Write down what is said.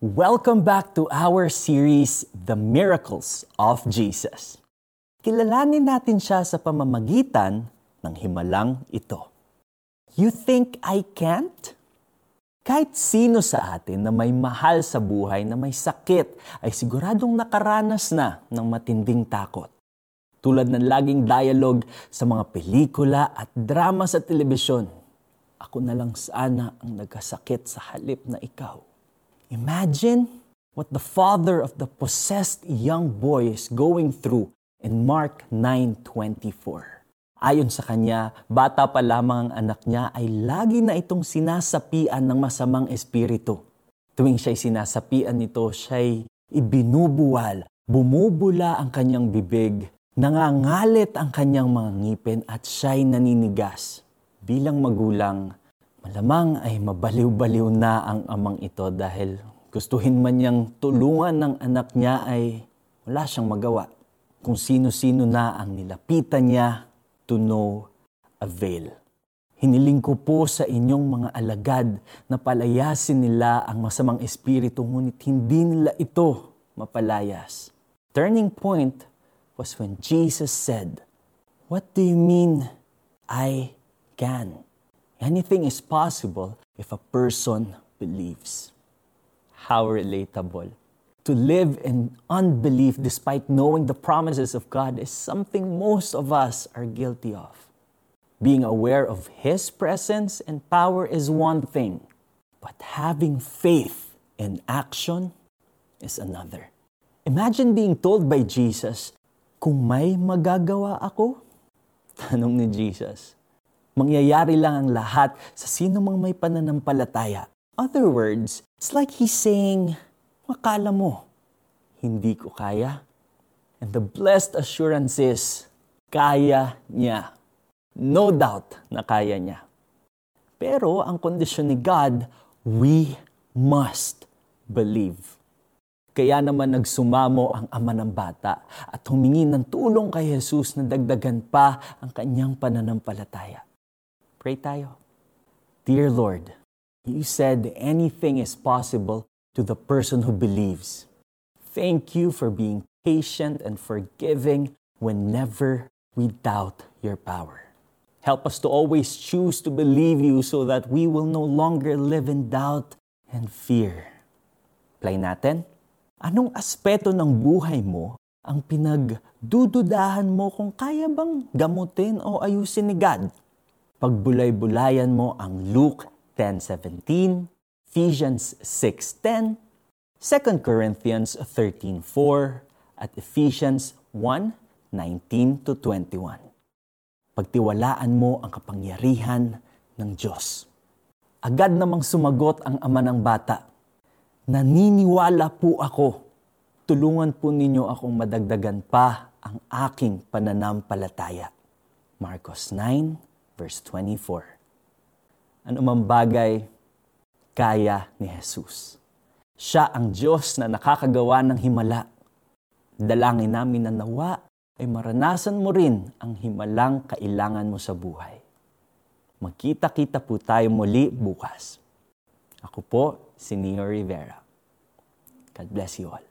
Welcome back to our series, The Miracles of Jesus. Kilalanin natin siya sa pamamagitan ng himalang ito. You think I can't? Kahit sino sa atin na may mahal sa buhay na may sakit ay siguradong nakaranas na ng matinding takot. Tulad ng laging dialogue sa mga pelikula at drama sa telebisyon. Ako na lang sana ang nagkasakit sa halip na ikaw. Imagine what the father of the possessed young boy is going through in Mark 9.24. Ayon sa kanya, bata pa lamang ang anak niya ay lagi na itong sinasapian ng masamang espiritu. Tuwing siya'y sinasapian nito, siya'y ibinubuwal, bumubula ang kanyang bibig, nangangalit ang kanyang mga ngipin at siya'y naninigas. Bilang magulang, Malamang ay mabaliw-baliw na ang amang ito dahil gustuhin man niyang tulungan ng anak niya ay wala siyang magawa. Kung sino-sino na ang nilapitan niya, to no avail. Hiniling ko po sa inyong mga alagad na palayasin nila ang masamang espiritu ngunit hindi nila ito mapalayas. Turning point was when Jesus said, What do you mean I can? Anything is possible if a person believes. How relatable. To live in unbelief despite knowing the promises of God is something most of us are guilty of. Being aware of His presence and power is one thing, but having faith in action is another. Imagine being told by Jesus, kung may magagawa ako? Tanong ni Jesus, Mangyayari lang ang lahat sa sino mang may pananampalataya. Other words, it's like he's saying, makala mo, hindi ko kaya. And the blessed assurance is, kaya niya. No doubt na kaya niya. Pero ang kondisyon ni God, we must believe. Kaya naman nagsumamo ang ama ng bata at humingi ng tulong kay Jesus na dagdagan pa ang kanyang pananampalataya. Pray tayo. Dear Lord, you said anything is possible to the person who believes. Thank you for being patient and forgiving whenever we doubt your power. Help us to always choose to believe you so that we will no longer live in doubt and fear. Play natin. Anong aspeto ng buhay mo ang pinagdududahan mo kung kaya bang gamutin o ayusin ni God? Pagbulay-bulayan mo ang Luke 10.17, Ephesians 6.10, 2 Corinthians 13.4, at Ephesians 1.19 to 21. Pagtiwalaan mo ang kapangyarihan ng Diyos. Agad namang sumagot ang ama ng bata, Naniniwala po ako. Tulungan po ninyo akong madagdagan pa ang aking pananampalataya. Marcos 9, verse 24. Ano mang bagay, kaya ni Jesus. Siya ang Diyos na nakakagawa ng himala. Dalangin namin na nawa ay maranasan mo rin ang himalang kailangan mo sa buhay. Magkita-kita po tayo muli bukas. Ako po, si Neo Rivera. God bless you all.